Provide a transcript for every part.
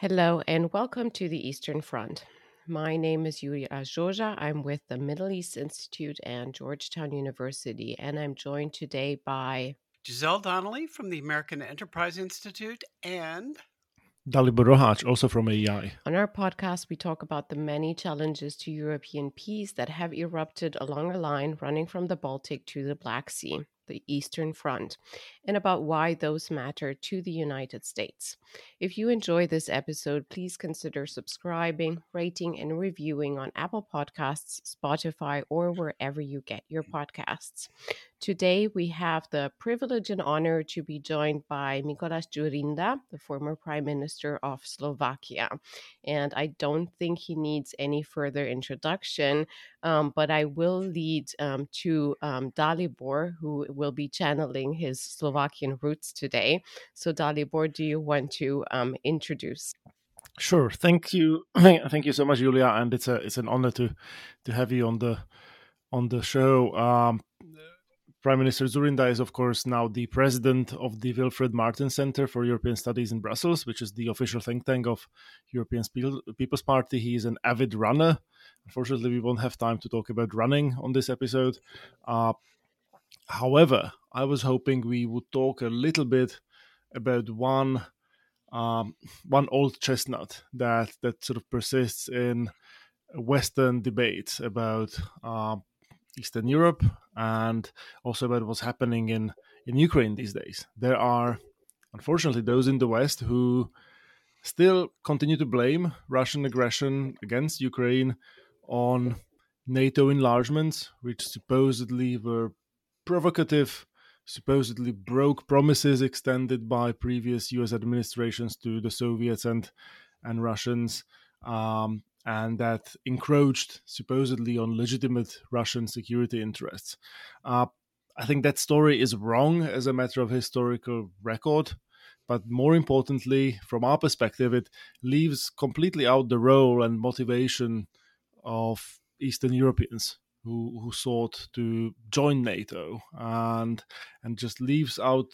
Hello and welcome to the Eastern Front. My name is Iulia Joja. I'm with the Middle East Institute and Georgetown University, and I'm joined today by Giselle Donnelly from the American Enterprise Institute and Dalibor Rohac, also from AEI. On our podcast, we talk about the many challenges to European peace that have erupted along a line running from the Baltic to the Black Sea the Eastern Front, and about why those matter to the United States. If you enjoy this episode, please consider subscribing, rating, and reviewing on Apple Podcasts, Spotify, or wherever you get your podcasts. Today, we have the privilege and honor to be joined by Mikuláš Dzurinda, the former Prime Minister of Slovakia. And I don't think he needs any further introduction, um, but I will lead um, to um, Dalibor, who will be channeling his Slovakian roots today. So, Dalibor, do you want to um, introduce? Sure. Thank you. Thank you so much, Iulia. And it's a it's an honor to to have you on the on the show. Um, Prime Minister Dzurinda is, of course, now the president of the Wilfried Martens Center for European Studies in Brussels, which is the official think tank of European People's Party. He is an avid runner. Unfortunately, we won't have time to talk about running on this episode. Uh, however, I was hoping we would talk a little bit about one um, one old chestnut that that sort of persists in Western debates about uh, Eastern Europe and also about what's happening in, in Ukraine these days. There are, unfortunately, those in the West who still continue to blame Russian aggression against Ukraine on NATO enlargements, which supposedly were provocative, supposedly broke promises extended by previous US administrations to the Soviets and, and Russians. Um, and that encroached supposedly on legitimate Russian security interests. Uh, I think that story is wrong as a matter of historical record. But more importantly, from our perspective, it leaves completely out the role and motivation of Eastern Europeans who, who sought to join NATO and and just leaves out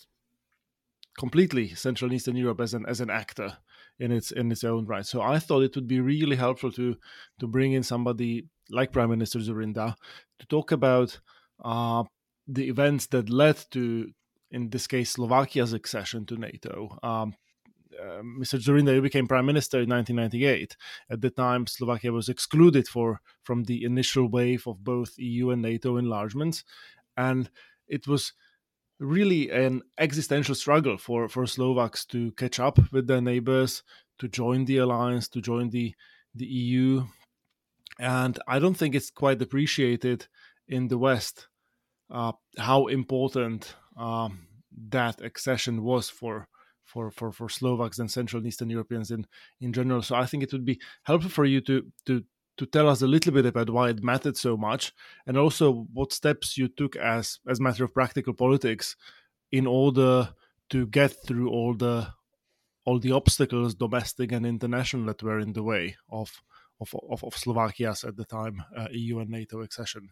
completely Central and Eastern Europe as an as an actor in its in its own right. So I thought it would be really helpful to to bring in somebody like Prime Minister Dzurinda to talk about uh, the events that led to, in this case, Slovakia's accession to NATO. Um, Mr. Dzurinda became prime minister in 1998. At the time, Slovakia was excluded for from the initial wave of both EU and NATO enlargements, and it was really an existential struggle for, for Slovaks to catch up with their neighbors, to join the alliance, to join the, the EU. And I don't think it's quite appreciated in the West uh, how important um, that accession was for, for, for, for Slovaks and Central and Eastern Europeans in, in general. So I think it would be helpful for you to, to, to tell us a little bit about why it mattered so much and also what steps you took as as matter of practical politics in order to get through all the all the obstacles domestic and international that were in the way of of, of, of Slovakia's at the time uh, EU and NATO accession.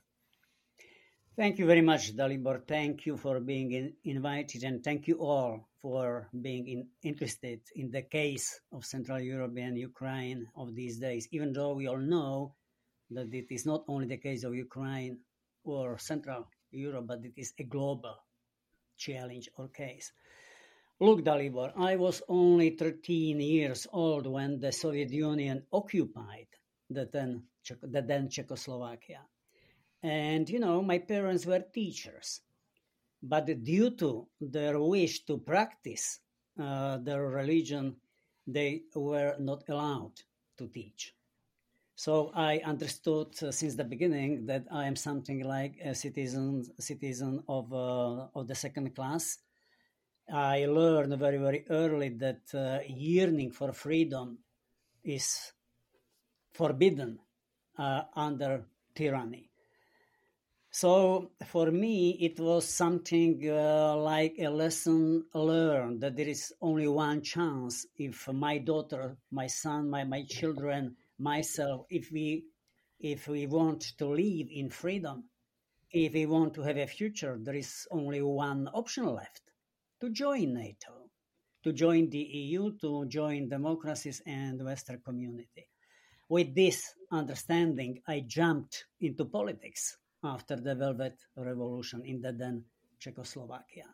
Thank you very much, Dalibor. Thank you for being in, invited, and thank you all for being in, interested in the case of Central Europe and Ukraine of these days. Even though we all know that it is not only the case of Ukraine or Central Europe, but it is a global challenge or case. Look, Dalibor, I was only 13 years old when the Soviet Union occupied the then, the then Czechoslovakia. And, you know, my parents were teachers. But due to their wish to practice uh, their religion, they were not allowed to teach. So I understood uh, since the beginning that I am something like a citizen, citizen of, uh, of the second class. I learned very, very early that uh, yearning for freedom is forbidden uh, under tyranny. So for me, it was something uh, like a lesson learned that there is only one chance if my daughter, my son, my, my children, myself, if we if we want to live in freedom, if we want to have a future, there is only one option left to join NATO. to join the EU, to join democracies and Western community. With this understanding, I jumped into politics after the Velvet Revolution in the then Czechoslovakia.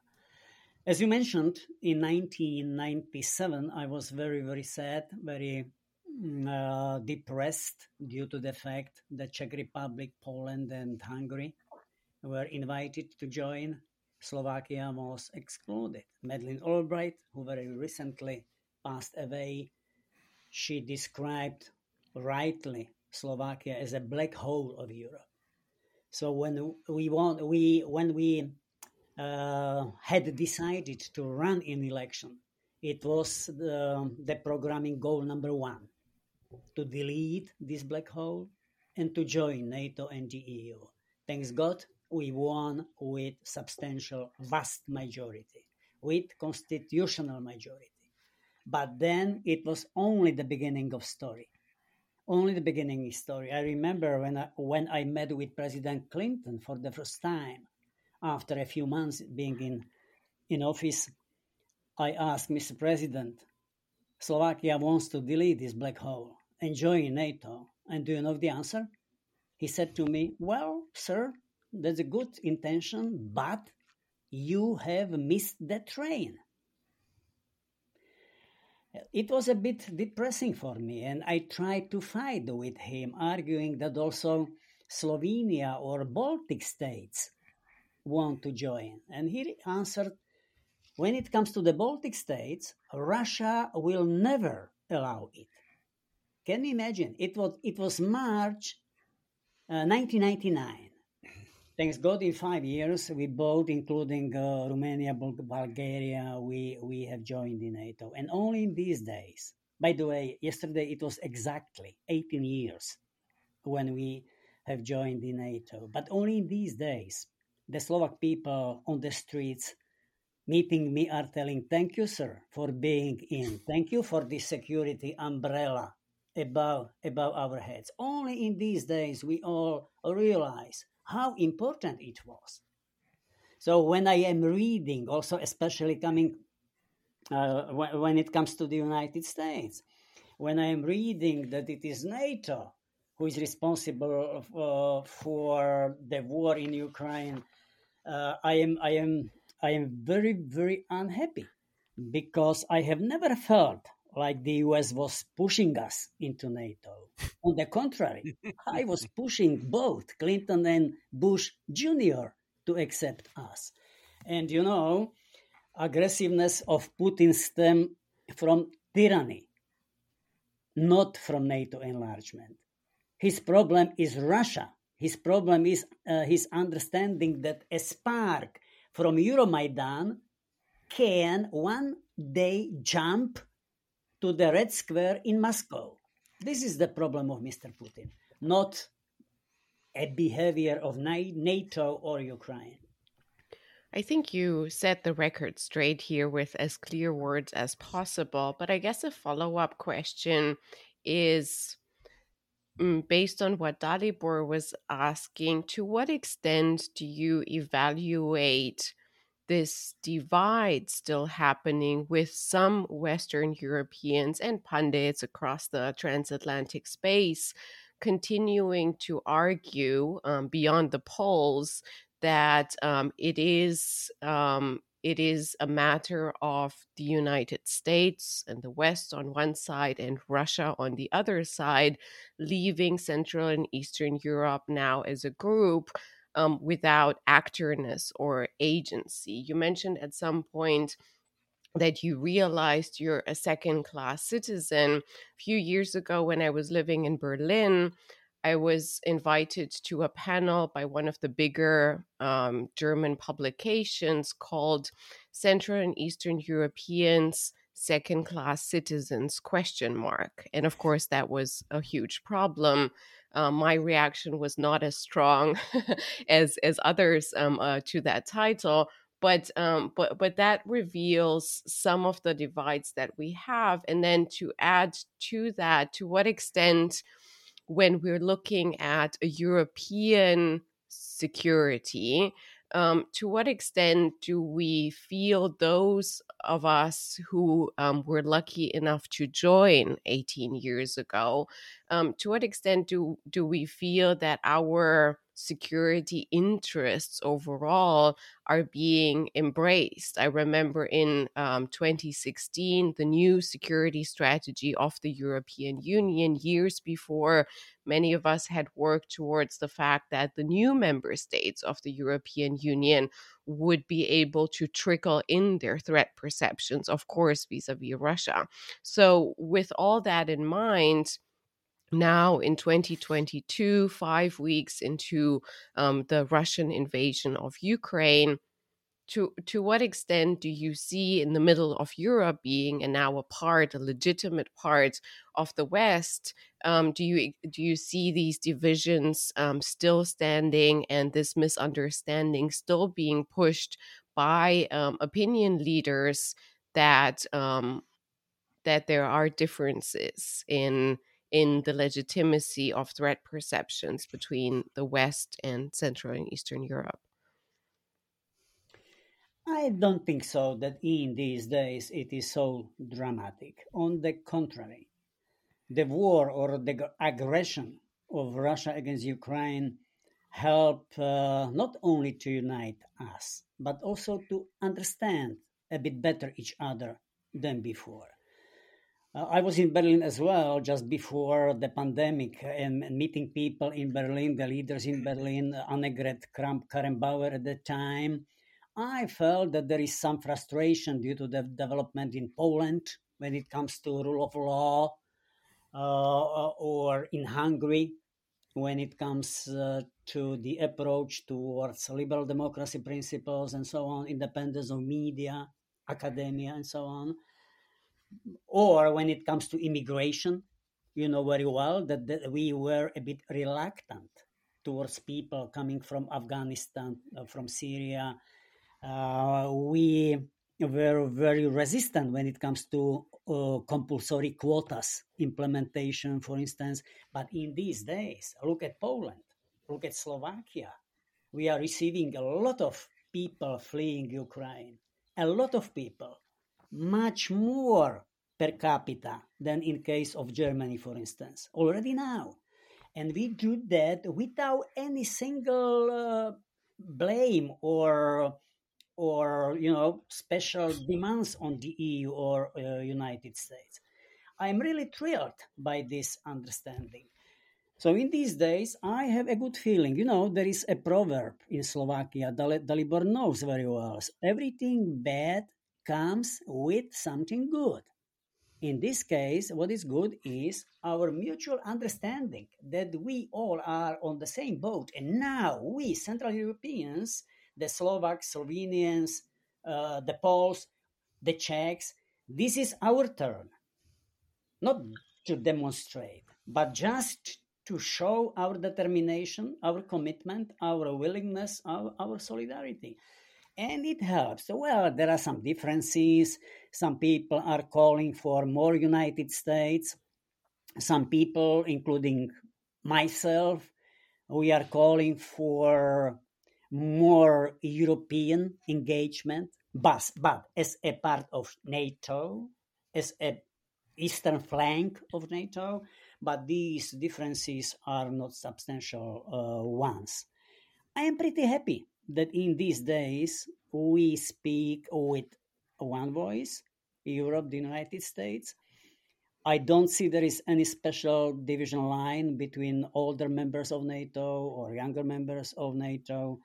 As you mentioned, in 1997, I was very, very sad, very mm, uh, depressed due to the fact that Czech Republic, Poland, and Hungary were invited to join. Slovakia was excluded. Madeleine Albright, who very recently passed away, she described rightly Slovakia as a black hole of Europe. So when we want, we when we uh, had decided to run in election, it was the, the programming goal number one to delete this black hole and to join NATO and the EU. Thanks God, we won with substantial, vast majority, with constitutional majority. But then it was only the beginning of story. Only the beginning story. I remember when I, when I met with President Clinton for the first time after a few months being in, in office, I asked Mr. President, Slovakia wants to delete this black hole and join NATO. And do you know the answer? He said to me, Well, sir, that's a good intention, but you have missed the train. It was a bit depressing for me, and I tried to fight with him, arguing that also Slovenia or Baltic states want to join? And he answered, when it comes to the Baltic states, Russia will never allow it. Can you imagine? It was, it was March uh, 1999. Thanks God, in five years, we both, including uh, Romania, Bulgaria, we, we have joined in NATO. And only in these days, by the way, yesterday it was exactly 18 years when we have joined in NATO. But only in these days, the Slovak people on the streets meeting me are telling, Thank you, sir, for being in. Thank you for the security umbrella above, above our heads. Only in these days we all realize how important it was. So when I am reading, also especially coming uh, when it comes to the United States, when I am reading that it is NATO who is responsible uh, for the war in Ukraine uh, I am I am I am very very unhappy because I have never felt like the US was pushing us into NATO. On the contrary, I was pushing both Clinton and Bush Jr. to accept us. And you know, aggressiveness of Putin stem from tyranny, not from NATO enlargement. His problem is Russia his problem is uh, his understanding that a spark from Euromaidan can one day jump to the Red Square in Moscow. This is the problem of Mr. Putin, not a behavior of NATO or Ukraine. I think you set the record straight here with as clear words as possible. But I guess a follow up question is Mm, based on what Dalibor was asking, to what extent do you evaluate this divide still happening with some Western Europeans and pundits across the transatlantic space continuing to argue um, beyond the polls that um, it is um, it is a matter of the United States and the West on one side and Russia on the other side, leaving Central and Eastern Europe now as a group um, without actorness or agency. You mentioned at some point that you realized you're a second class citizen. A few years ago, when I was living in Berlin, I was invited to a panel by one of the bigger um, German publications called Central and Eastern Europeans second class citizens question mark and of course that was a huge problem uh, my reaction was not as strong as as others um, uh, to that title but um, but but that reveals some of the divides that we have and then to add to that to what extent when we're looking at a European security, um, to what extent do we feel those of us who um, were lucky enough to join 18 years ago, um, to what extent do, do we feel that our security interests overall are being embraced. I remember in um, 2016, the new security strategy of the European Union, years before many of us had worked towards the fact that the new member states of the European Union would be able to trickle in their threat perceptions, of course, vis a vis Russia. So, with all that in mind, now in 2022, five weeks into um, the Russian invasion of Ukraine, to to what extent do you see in the middle of Europe being and now a part, a legitimate part of the West? Um, do you do you see these divisions um, still standing and this misunderstanding still being pushed by um, opinion leaders that um, that there are differences in in the legitimacy of threat perceptions between the West and Central and Eastern Europe? I don't think so that in these days it is so dramatic. On the contrary, the war or the aggression of Russia against Ukraine help uh, not only to unite us, but also to understand a bit better each other than before. Uh, I was in Berlin as well just before the pandemic and, meeting people in Berlin, the leaders in Berlin, Annegret Kramp-Karrenbauer at the time. I felt that there is some frustration due to the development in Poland when it comes to rule of law, uh, or in Hungary when it comes uh, to the approach towards liberal democracy principles and so on, independence of media, academia, and so on or when it comes to immigration, you know very well that, that we were a bit reluctant towards people coming from Afghanistan, uh, from Syria. Uh, we were very resistant when it comes to uh, compulsory quotas implementation, for instance. But in these days, look at Poland, look at Slovakia. We are receiving a lot of people fleeing Ukraine, a lot of people much more per capita than in case of Germany, for instance, already now. And we do that without any single uh, blame or or you know special demands on the EU or uh, United States. I'm really thrilled by this understanding. So in these days, I have a good feeling. You know, there is a proverb in Slovakia. Dalibor knows very well. Everything bad comes with something good. In this case, what is good is our mutual understanding that we all are on the same boat. And now we, Central Europeans, the Slovaks, Slovenians, uh, the Poles, the Czechs, this is our turn. Not to demonstrate, but just to show our determination, our commitment, our willingness, our, our solidarity and it helps. Well, there are some differences. Some people are calling for more United States. Some people, including myself, we are calling for more European engagement, but, but as a part of NATO, as a eastern flank of NATO, but these differences are not substantial uh, ones. I am pretty happy that in these days we speak with one voice, Europe, the United States. I don't see there is any special division line between older members of NATO or younger members of NATO.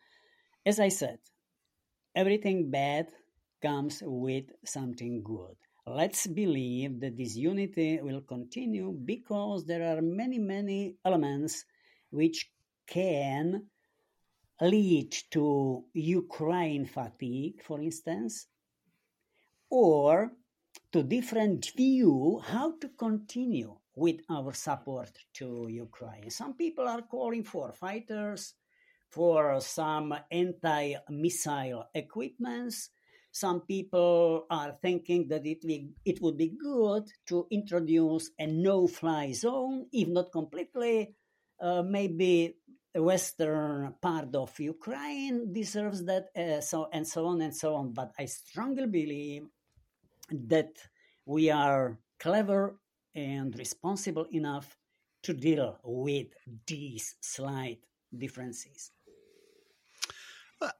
As I said, everything bad comes with something good. Let's believe that this unity will continue because there are many, many elements which can lead to Ukraine fatigue, for instance, or to different view how to continue with our support to Ukraine. Some people are calling for fighters, for some anti-missile equipments. Some people are thinking that it, it would be good to introduce a no-fly zone, if not completely, uh, maybe western part of Ukraine deserves that, uh, so and so on and so on. But I strongly believe that we are clever and responsible enough to deal with these slight differences.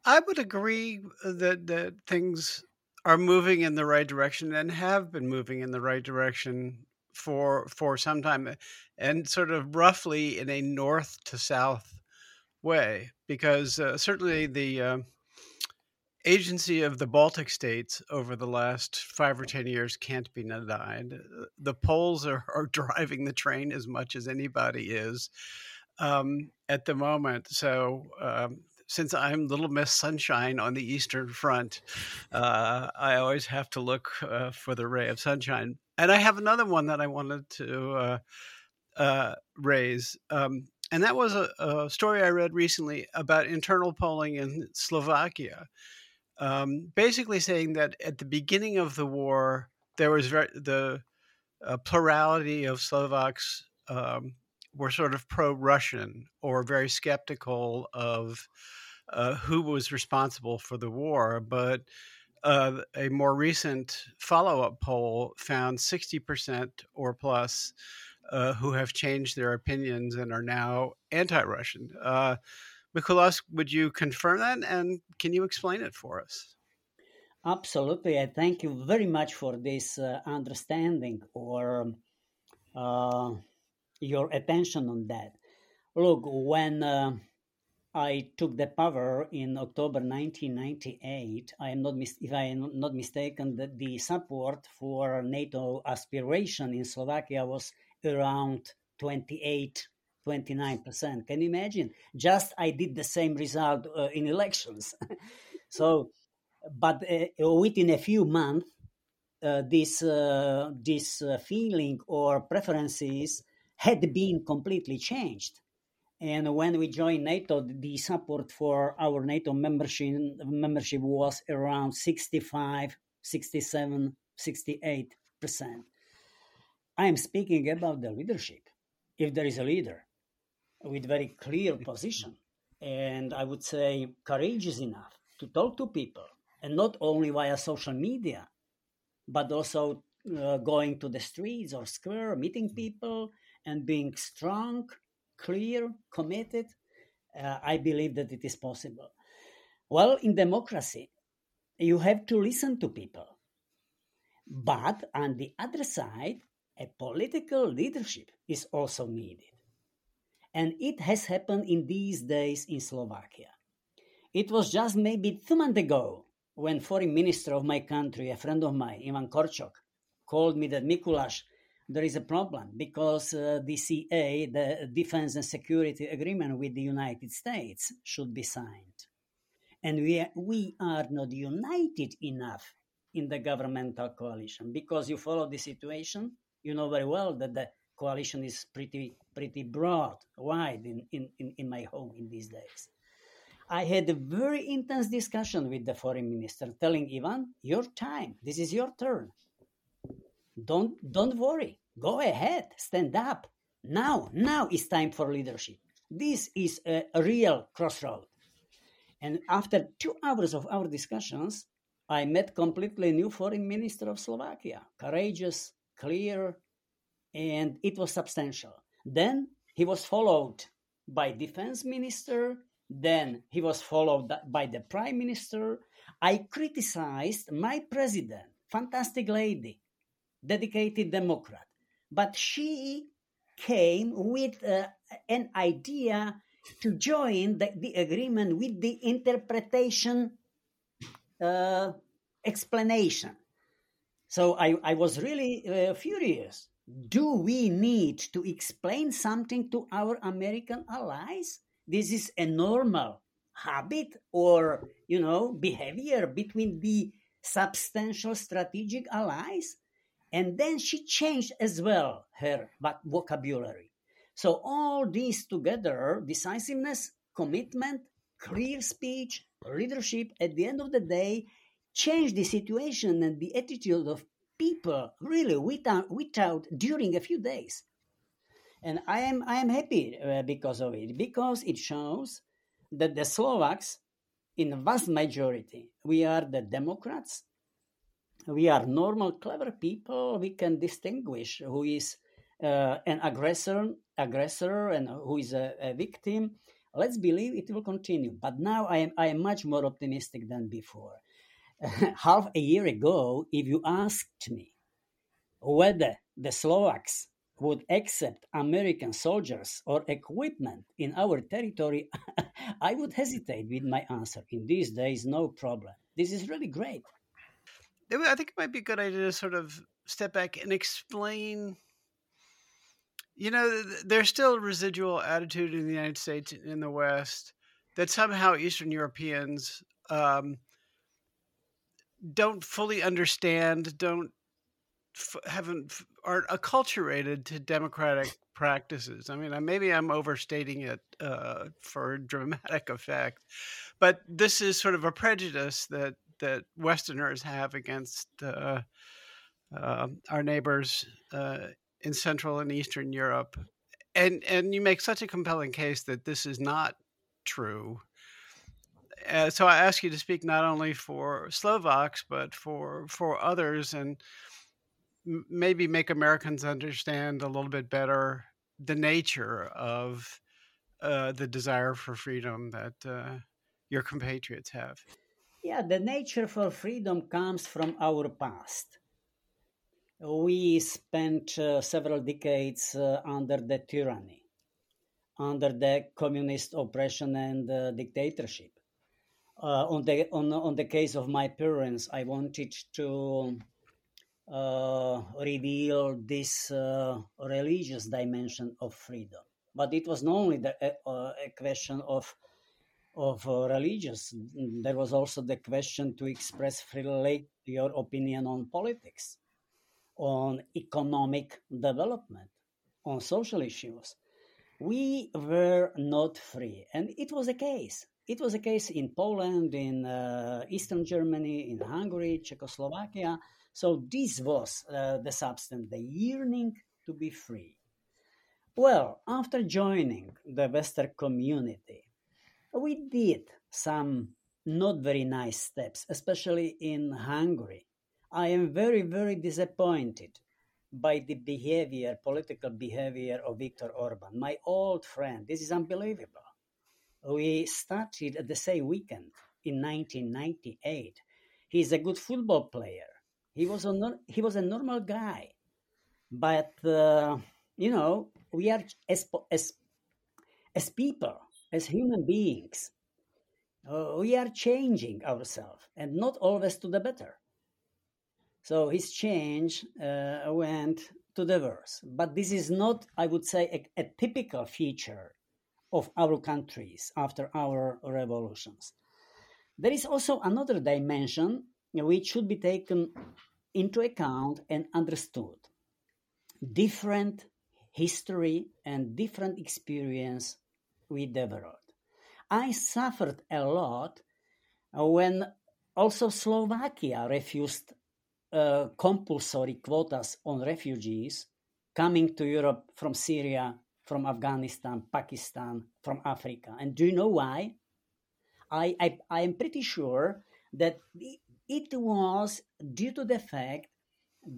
I would agree that that things are moving in the right direction and have been moving in the right direction for for some time and sort of roughly in a north to south way because uh, certainly the uh, agency of the Baltic states over the last five or ten years can't be denied. The Poles are, are driving the train as much as anybody is um, at the moment. So um, since I'm Little Miss Sunshine on the Eastern Front, uh, I always have to look uh, for the ray of sunshine. And I have another one that I wanted to uh, uh raise. Um, and that was a, a, story I read recently about internal polling in Slovakia, um, basically saying that at the beginning of the war, there was very, the uh, plurality of Slovaks um, were sort of pro-Russian or very skeptical of uh, who was responsible for the war. But uh, a more recent follow-up poll found 60% or plus uh, who have changed their opinions and are now anti-Russian. Uh, Mikuláš, would you confirm that, and can you explain it for us? Absolutely. I thank you very much for this uh, understanding or uh, your attention on that. Look, when uh, I took the power in October 1998, I am not mis- if I am not mistaken, that the support for NATO aspiration in Slovakia was around 28 29%. Can you imagine? Just I did the same result uh, in elections. so, but uh, within a few months, uh, this uh, this uh, feeling or preferences had been completely changed. And when we joined NATO, the support for our NATO membership membership was around 65, 67, 68 percent. I am speaking about the leadership. If there is a leader with very clear position, and I would say courageous enough to talk to people, and not only via social media, but also uh, going to the streets or square, meeting people, and being strong, clear, committed, uh, I believe that it is possible. Well, in democracy, you have to listen to people. But on the other side, a political leadership is also needed. And it has happened in these days in Slovakia. It was just maybe two months ago when foreign minister of my country, a friend of mine, Ivan Korčok, called me that Mikuláš, there is a problem because uh, DCA, the Defense and Security Agreement with the United States, should be signed. And we are, we are not united enough in the governmental coalition because you follow the situation you know very well that the coalition is pretty pretty broad, wide in, in, in, my home in these days. I had a very intense discussion with the foreign minister, telling Ivan, "Your time. This is your turn. Don't don't worry. Go ahead. Stand up. Now, now is time for leadership. This is a real crossroad." And after two hours of our discussions, I met completely new foreign minister of Slovakia, courageous, clear, and it was substantial. Then he was followed by defense minister. Then he was followed by the prime minister. I criticized my president, fantastic lady, dedicated Democrat, but she came with uh, an idea to join the, the, agreement with the interpretation uh, explanation. So I, I was really uh, furious. Do we need to explain something to our American allies? This is a normal habit or, you know, behavior between the substantial strategic allies. And then she changed as well her vocabulary. So all these together, decisiveness, commitment, clear speech, leadership, at the end of the day, change the situation and the attitude of people really without, without during a few days. And I am I am happy uh, because of it because it shows that the Slovaks, in vast majority, we are the Democrats. We are normal, clever people. We can distinguish who is uh, an aggressor, aggressor, and who is a, a victim. Let's believe it will continue. But now I am I am much more optimistic than before. Half a year ago, if you asked me whether the Slovaks would accept American soldiers or equipment in our territory, I would hesitate with my answer. In these days, no problem. This is really great. I think it might be a good idea to sort of step back and explain. You know, there's still a residual attitude in the United States in the West that somehow Eastern Europeans um, don't fully understand, don't haven't aren't acculturated to democratic practices. I mean, maybe I'm overstating it uh, for dramatic effect, but this is sort of a prejudice that that Westerners have against uh, uh, our neighbors uh, in Central and Eastern Europe, and and you make such a compelling case that this is not true. Uh, so I ask you to speak not only for Slovaks but for for others and maybe make Americans understand a little bit better the nature of uh, the desire for freedom that uh, your compatriots have. Yeah, the nature for freedom comes from our past. We spent uh, several decades uh, under the tyranny, under the communist oppression and uh, dictatorship. Uh, on the on, on the case of my parents, I wanted to uh, reveal this uh, religious dimension of freedom. But it was not only the, uh, a question of of uh, religious. There was also the question to express freely your opinion on politics, on economic development, on social issues. We were not free, and it was a case. It was a case in Poland, in uh, Eastern Germany, in Hungary, Czechoslovakia so this was uh, the substance, the yearning to be free. Well, after joining the Western community, we did some not very nice steps, especially in Hungary. I am very, very disappointed by the behavior, political behavior of Viktor Orban, my old friend. This is unbelievable. We started at the same weekend in 1998. He's a good football player. He was a he was a normal guy, but uh, you know we are as as as people, as human beings, uh, we are changing ourselves, and not always to the better. So his change uh, went to the worse. But this is not, I would say, a, a typical feature of our countries after our revolutions. There is also another dimension which should be taken into account and understood. Different history and different experience with the world. I suffered a lot when also Slovakia refused uh, compulsory quotas on refugees coming to Europe from Syria, from Afghanistan, Pakistan, from Africa. And do you know why? I, I, I am pretty sure that it was due to the fact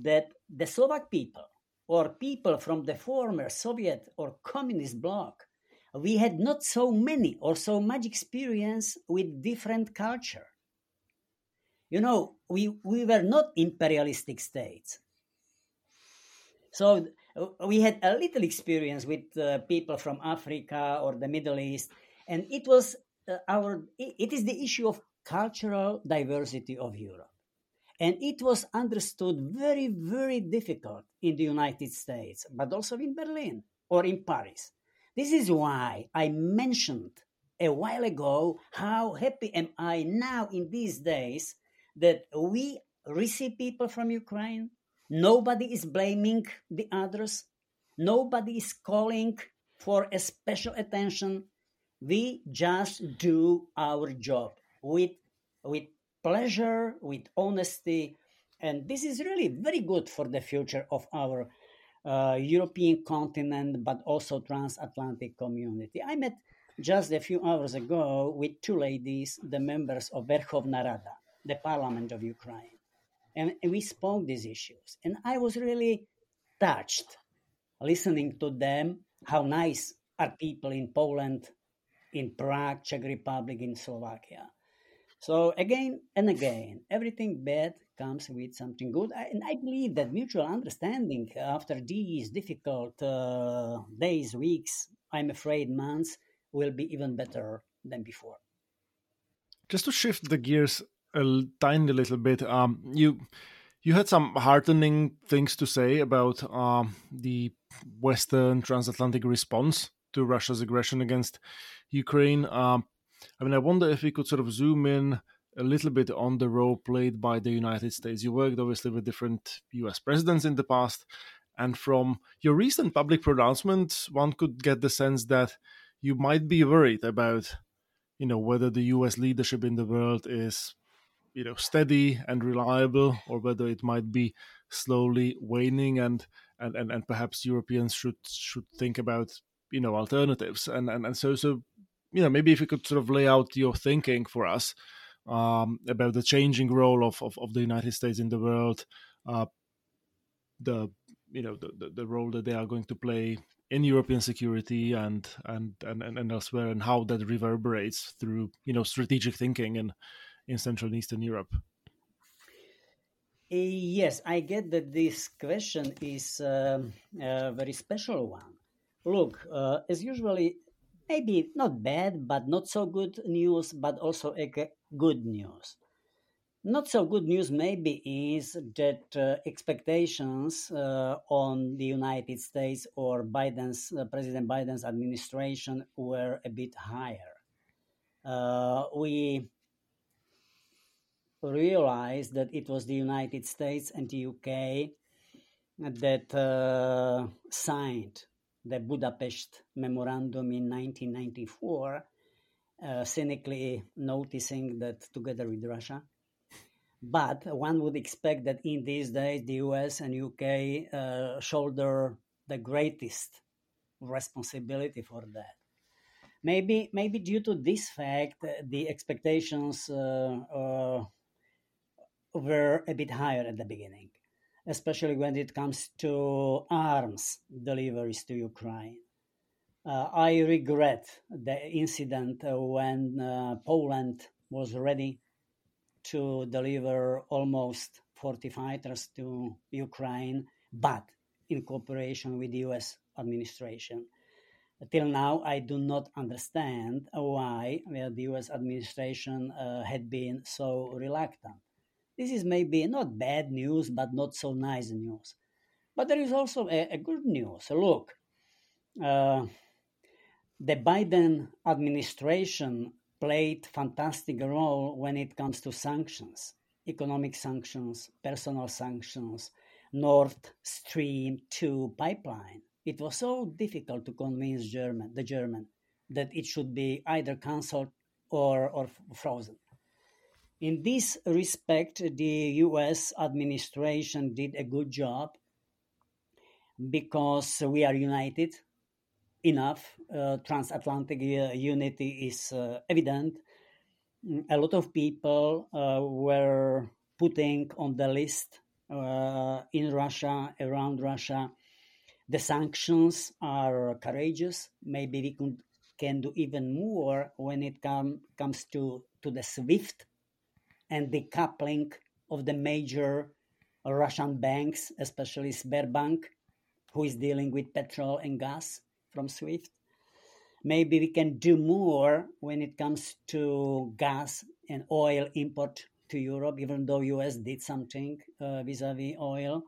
that the Slovak people or people from the former Soviet or communist bloc, we had not so many or so much experience with different culture. You know, we, we were not imperialistic states. So we had a little experience with uh, people from Africa or the Middle East, and it was uh, our it is the issue of cultural diversity of Europe. And it was understood very, very difficult in the United States, but also in Berlin or in Paris. This is why I mentioned a while ago how happy am I now in these days that we receive people from Ukraine. Nobody is blaming the others. Nobody is calling for a special attention. We just do our job with with pleasure, with honesty, and this is really very good for the future of our uh, European continent, but also transatlantic community. I met just a few hours ago with two ladies, the members of Verkhovna Rada, the parliament of Ukraine. And, we spoke these issues. And I was really touched listening to them, how nice are people in Poland, in Prague, Czech Republic, in Slovakia. So again and again, everything bad comes with something good. I, and I believe that mutual understanding after these difficult uh, days, weeks, I'm afraid months, will be even better than before. Just to shift the gears a tiny little bit, um, you you had some heartening things to say about um, the Western transatlantic response to Russia's aggression against Ukraine. Um, I mean, I wonder if we could sort of zoom in a little bit on the role played by the United States. You worked obviously with different US presidents in the past, and from your recent public pronouncements, one could get the sense that you might be worried about, you know, whether the US leadership in the world is, you know, steady and reliable, or whether it might be slowly waning, and and and, and perhaps Europeans should should think about you know alternatives. And and, and so so you know maybe if you could sort of lay out your thinking for us um, about the changing role of, of, of, the United States in the world, uh, the you know the, the, the role that they are going to play in European security and, and and and elsewhere, and how that reverberates through you know strategic thinking in in Central and Eastern Europe. Yes, I get that this question is um, a very special one. Look, uh, as usually, maybe not bad, but not so good news, but also a good news. Not so good news, maybe, is that uh, expectations uh, on the United States or Biden's uh, President Biden's administration were a bit higher. Uh, we realized that it was the United States and the UK that uh, signed the Budapest Memorandum in 1994, uh, cynically noticing that together with Russia. But one would expect that in these days, the US and UK uh, shoulder the greatest responsibility for that. Maybe, maybe due to this fact, uh, the expectations uh, uh, were a bit higher at the beginning especially when it comes to arms deliveries to Ukraine. Uh, I regret the incident when uh, Poland was ready to deliver almost 40 fighters to Ukraine, but in cooperation with the US administration. Till now, I do not understand why the US administration uh, had been so reluctant. This is maybe not bad news, but not so nice news. But there is also a, a good news. Look, uh, the Biden administration played fantastic role when it comes to sanctions, economic sanctions, personal sanctions, Nord Stream 2 pipeline. It was so difficult to convince German, the German that it should be either cancelled or, or frozen. In this respect, the US administration did a good job because we are united enough. Uh, transatlantic uh, unity is uh, evident. Mm, a lot of people uh, were putting on the list uh, in Russia, around Russia. The sanctions are courageous. Maybe we can, do even more when it com- comes to, to the SWIFT and decoupling of the major Russian banks, especially Sberbank, who is dealing with petrol and gas from SWIFT. Maybe we can do more when it comes to gas and oil import to Europe, even though US did something uh, vis-a-vis oil.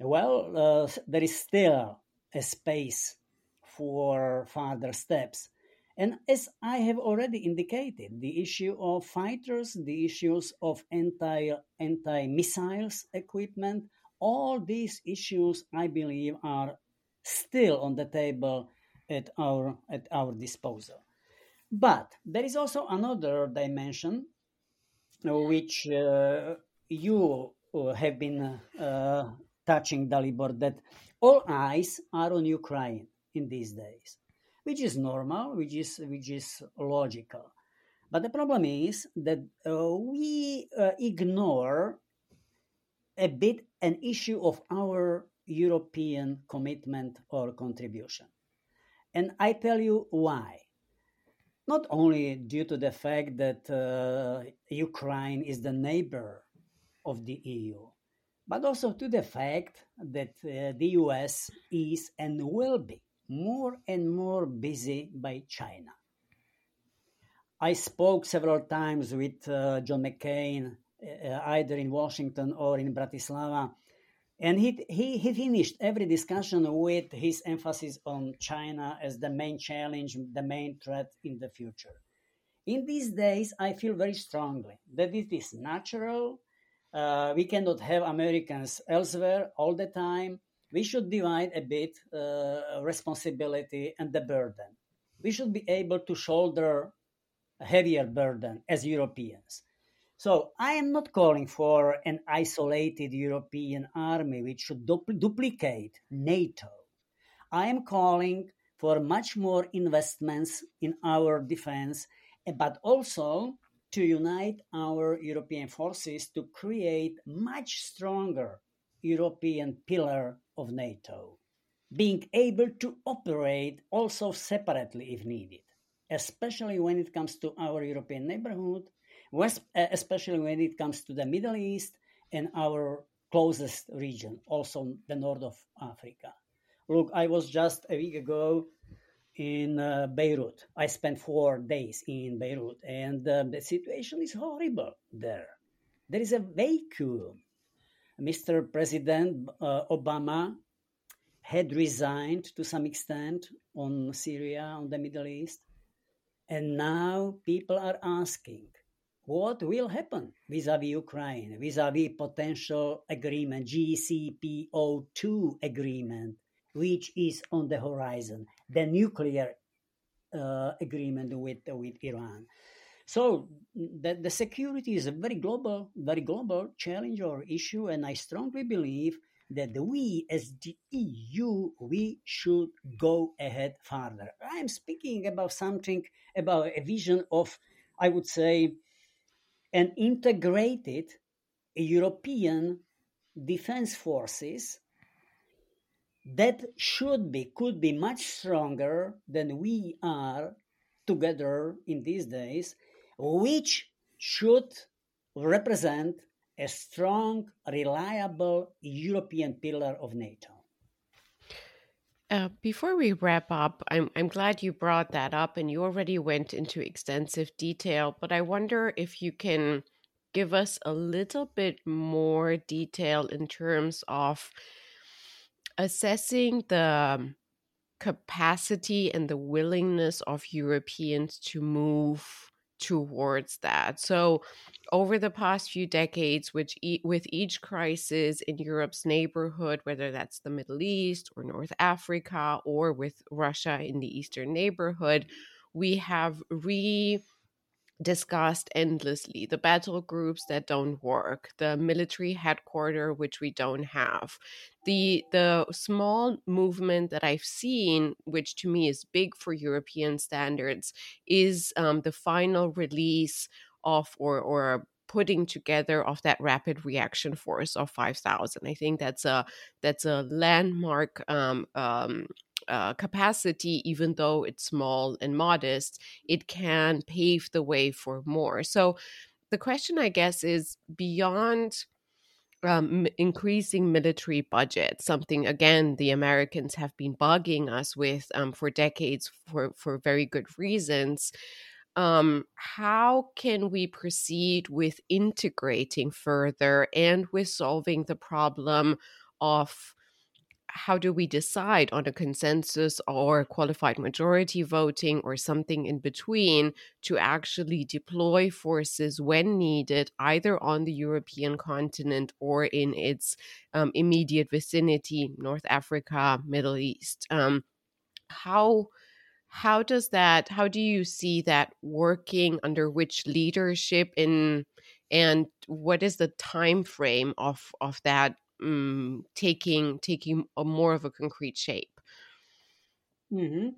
Well, uh, there is still a space for further steps. And as I have already indicated, the issue of fighters, the issues of anti anti missiles equipment, all these issues, I believe, are still on the table at our at our disposal. But there is also another dimension which uh, you uh, have been uh, touching Dalibor that all eyes are on Ukraine in these days, which is normal, which is which is logical. But the problem is that uh, we uh, ignore a bit an issue of our European commitment or contribution. And I tell you why. Not only due to the fact that uh, Ukraine is the neighbor of the EU, but also to the fact that uh, the US is and will be more and more busy by China. I spoke several times with uh, John McCain, uh, either in Washington or in Bratislava, and he, he, he finished every discussion with his emphasis on China as the main challenge, the main threat in the future. In these days, I feel very strongly that it is natural. Uh, we cannot have Americans elsewhere all the time. We should divide a bit uh, responsibility and the burden. We should be able to shoulder a heavier burden as Europeans. So I am not calling for an isolated European army which should du- duplicate NATO. I am calling for much more investments in our defense, eh, but also to unite our European forces to create much stronger European pillar of NATO, being able to operate also separately if needed, especially when it comes to our European neighborhood uh, especially when it comes to the Middle East and our closest region, also the north of Africa. Look, I was just a week ago in uh, Beirut. I spent four days in Beirut, and um, the situation is horrible there. There is a vacuum. Mr. President uh, Obama had resigned to some extent on Syria, on the Middle East, and now people are asking what will happen vis-a-vis Ukraine, vis-a-vis potential agreement, GCPO2 agreement, which is on the horizon, the nuclear uh, agreement with with Iran. So the, the security is a very global, very global challenge or issue, and I strongly believe that we as the EU we should go ahead further. I am speaking about something about a vision of, I would say, an integrated European defense forces that should be, could be much stronger than we are together in these days, which should represent a strong, reliable European pillar of NATO. Uh, before we wrap up, I'm, I'm glad you brought that up and you already went into extensive detail, but I wonder if you can give us a little bit more detail in terms of assessing the capacity and the willingness of Europeans to move towards that. So, over the past few decades, which e- with each crisis in Europe's neighborhood, whether that's the Middle East or North Africa or with Russia in the eastern neighborhood, we have re discussed endlessly the battle groups that don't work the military headquarters which we don't have. The the small movement that i've seen which to me is big for european standards is um, the final release of or or putting together of that rapid reaction force of 5000 i think that's a that's a landmark um, um, uh, capacity, even though it's small and modest, it can pave the way for more. So the question, I guess, is beyond um, increasing military budget, something again the Americans have been bugging us with um, for decades for for very good reasons. Um, how can we proceed with integrating further and with solving the problem of how do we decide on a consensus or qualified majority voting or something in between to actually deploy forces when needed, either on the European continent or in its um, immediate vicinity, North Africa, Middle East? Um, how how does that how do you see that working under which leadership in and what is the time frame of of that um, taking taking a more of a concrete shape? Mm-hmm.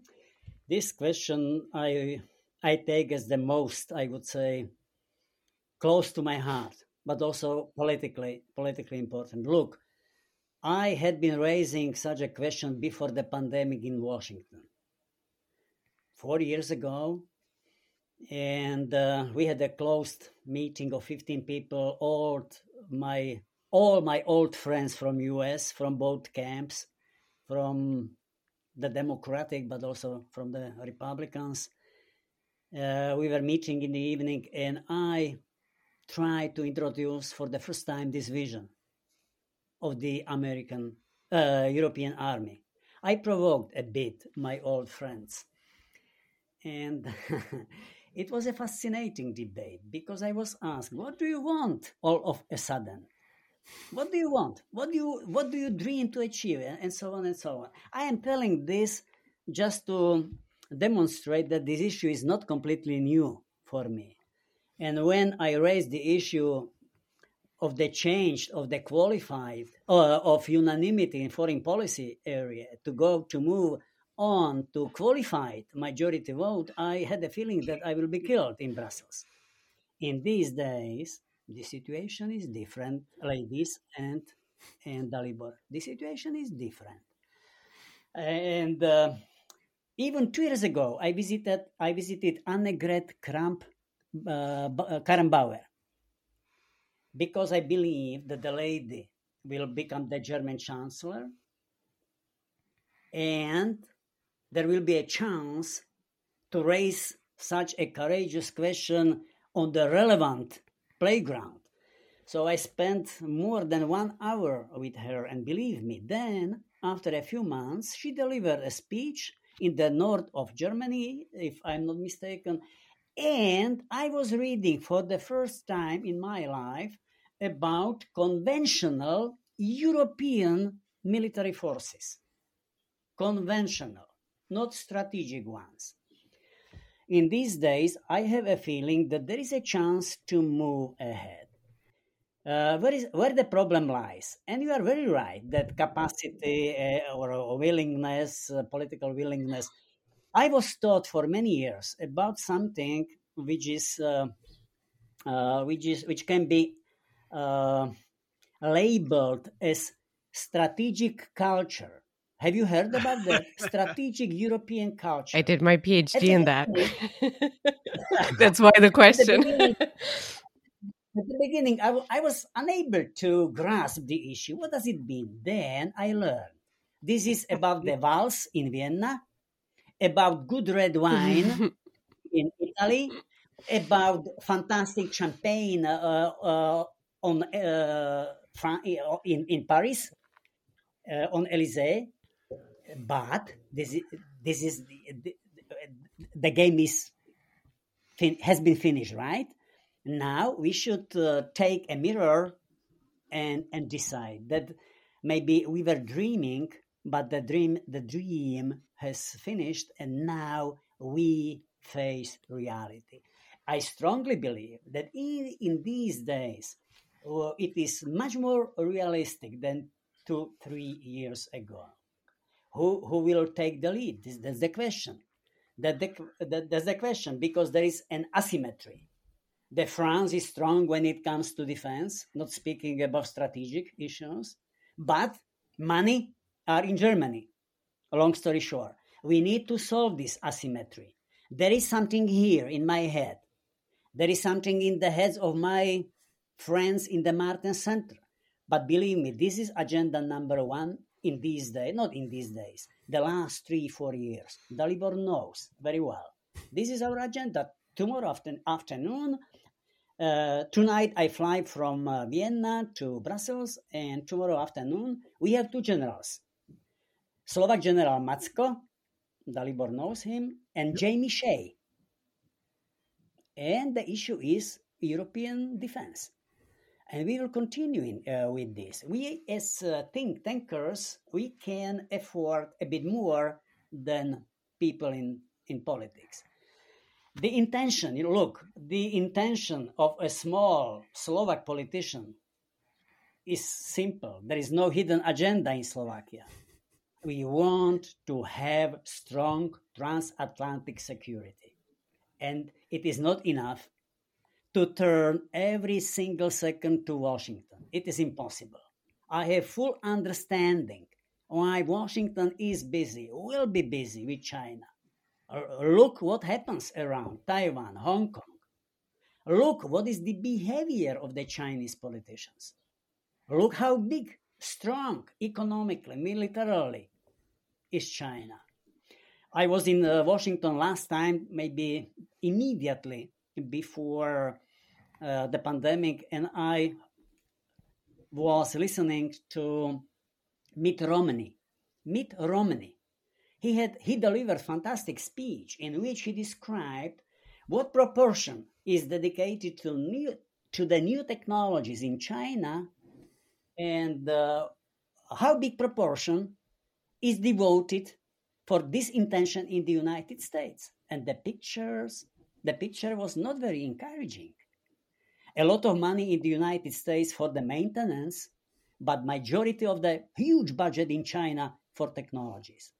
This question I I take as the most, I would say, close to my heart, but also politically politically important. Look, I had been raising such a question before the pandemic in Washington. Four years ago, and uh, we had a closed meeting of 15 people all my all my old friends from us from both camps from the democratic but also from the republicans. Uh, we were meeting in the evening and i tried to introduce for the first time this vision of the american uh, european army. I provoked a bit my old friends. And It was a fascinating debate because I was asked, "What do you want?" All of a sudden, what do you want? What do you what do you dream to achieve? And so on and so on. I am telling this just to demonstrate that this issue is not completely new for me. And when I raised the issue of the change of the qualified uh, of unanimity in foreign policy area to go to move on to qualified majority vote, I had a feeling that I will be killed in Brussels. In these days, the situation is different, ladies and and Dalibor. The situation is different, and uh, even two years ago, I visited I visited Annegret Kramp uh, uh, Karrenbauer because I believe that the lady will become the German chancellor, and there will be a chance to raise such a courageous question on the relevant playground. So I spent more than one hour with her, and believe me, then after a few months, she delivered a speech in the north of Germany, if I'm not mistaken. And I was reading for the first time in my life about conventional European military forces. Conventional not strategic ones. In these days, I have a feeling that there is a chance to move ahead. Uh, where, is, where the problem lies. And you are very right that capacity uh, or willingness, uh, political willingness. I was taught for many years about something which is uh, uh, which is which can be uh, labeled as strategic culture. Have you heard about the strategic European culture? I did my PhD in that. That's why the question. At the beginning, I, w- I was unable to grasp the issue. What does it mean? Then I learned. This is about the vals in Vienna, about good red wine in Italy, about fantastic champagne uh, uh, on uh, in in Paris uh, on Elysee, but this is this is the, the game is fin- has been finished, right? Now we should uh, take a mirror and and decide that maybe we were dreaming, but the dream the dream has finished, and now we face reality. I strongly believe that in, in these days, uh, it is much more realistic than two, three years ago who who will take the lead? This, that's the question. That, the, that that's the question because there is an asymmetry. The France is strong when it comes to defense, not speaking about strategic issues, but money are in Germany. Long story short, we need to solve this asymmetry. There is something here in my head. There is something in the heads of my friends in the Martens Center. But believe me, this is agenda number one in these days, not in these days, the last three, four years. Dalibor knows very well. This is our agenda. Tomorrow after, afternoon, uh, tonight I fly from uh, Vienna to Brussels, and tomorrow afternoon we have two generals. Slovak General Macko, Dalibor knows him, and Jamie Shea. And the issue is European defense and we will continue uh, with this. We, as uh, think tankers, we can afford a bit more than people in, in politics. The intention, you know, look, the intention of a small Slovak politician is simple. There is no hidden agenda in Slovakia. We want to have strong transatlantic security. And it is not enough to turn every single second to Washington. It is impossible. I have full understanding why Washington is busy, will be busy with China. Look what happens around Taiwan, Hong Kong. Look what is the behavior of the Chinese politicians. Look how big, strong, economically, militarily is China. I was in uh, Washington last time, maybe immediately before uh, the pandemic, and I was listening to Mitt Romney. Mitt Romney. He had he delivered fantastic speech in which he described what proportion is dedicated to new to the new technologies in China and uh, how big proportion is devoted for this intention in the United States. And the pictures, the picture was not very encouraging. A lot of money in the United States for the maintenance, but majority of the huge budget in China for technologies.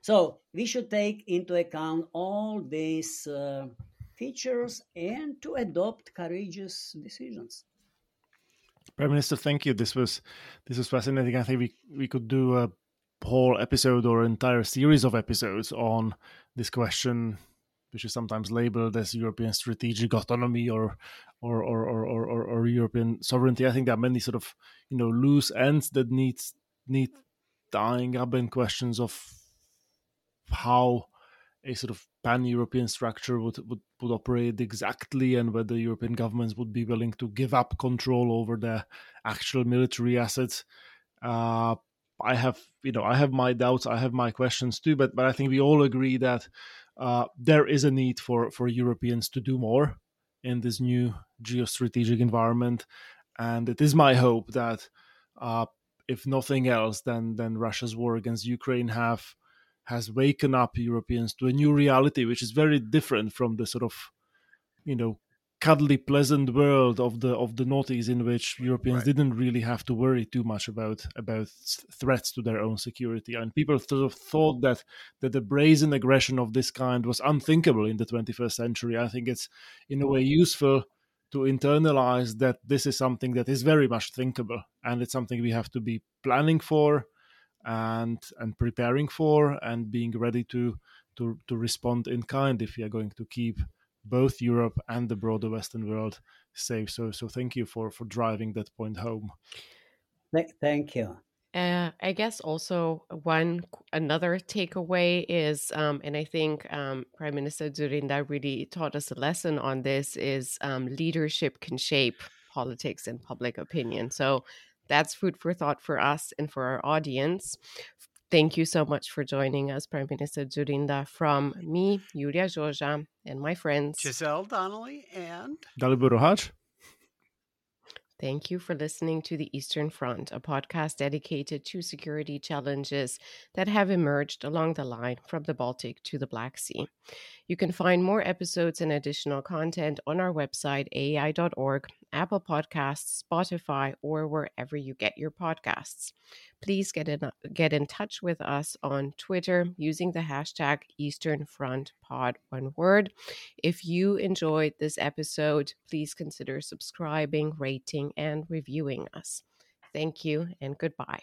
So we should take into account all these uh, features and to adopt courageous decisions. Prime Minister, thank you. This was this was fascinating. I think we we could do a whole episode or entire series of episodes on this question, which is sometimes labeled as European strategic autonomy or or or or, or, or European sovereignty. I think there are many sort of you know loose ends that needs need tying up in questions of how a sort of pan-European structure would, would would operate exactly, and whether European governments would be willing to give up control over their actual military assets. Uh, I have, you know, I have my doubts, I have my questions too, but but I think we all agree that uh, there is a need for for Europeans to do more in this new geostrategic environment, and it is my hope that, uh, if nothing else, then then Russia's war against Ukraine have has waken up Europeans to a new reality, which is very different from the sort of, you know, cuddly, pleasant world of the of the noughties in which Europeans right. didn't really have to worry too much about about threats to their own security. And people sort of thought that that the brazen aggression of this kind was unthinkable in the 21st century. I think it's in a way useful to internalize that this is something that is very much thinkable and it's something we have to be planning for and and preparing for and being ready to to to respond in kind if we are going to keep both Europe and the broader Western world safe. So so thank you for for driving that point home. Thank you. Uh, I guess also one another takeaway is, um, and I think um, Prime Minister Dzurinda really taught us a lesson on this: is um, leadership can shape politics and public opinion. So that's food for thought for us and for our audience. Thank you so much for joining us, Prime Minister Dzurinda, from me, Iulia Joja, and my friends Giselle Donnelly and Dalibor Rohac. Thank you for listening to The Eastern Front, a podcast dedicated to security challenges that have emerged along the line from the Baltic to the Black Sea. You can find more episodes and additional content on our website, aei.org, Apple Podcasts, Spotify, or wherever you get your podcasts. Please get in, get in touch with us on Twitter using the hashtag Eastern Front Pod, one word. If you enjoyed this episode, please consider subscribing, rating, and reviewing us. Thank you and goodbye.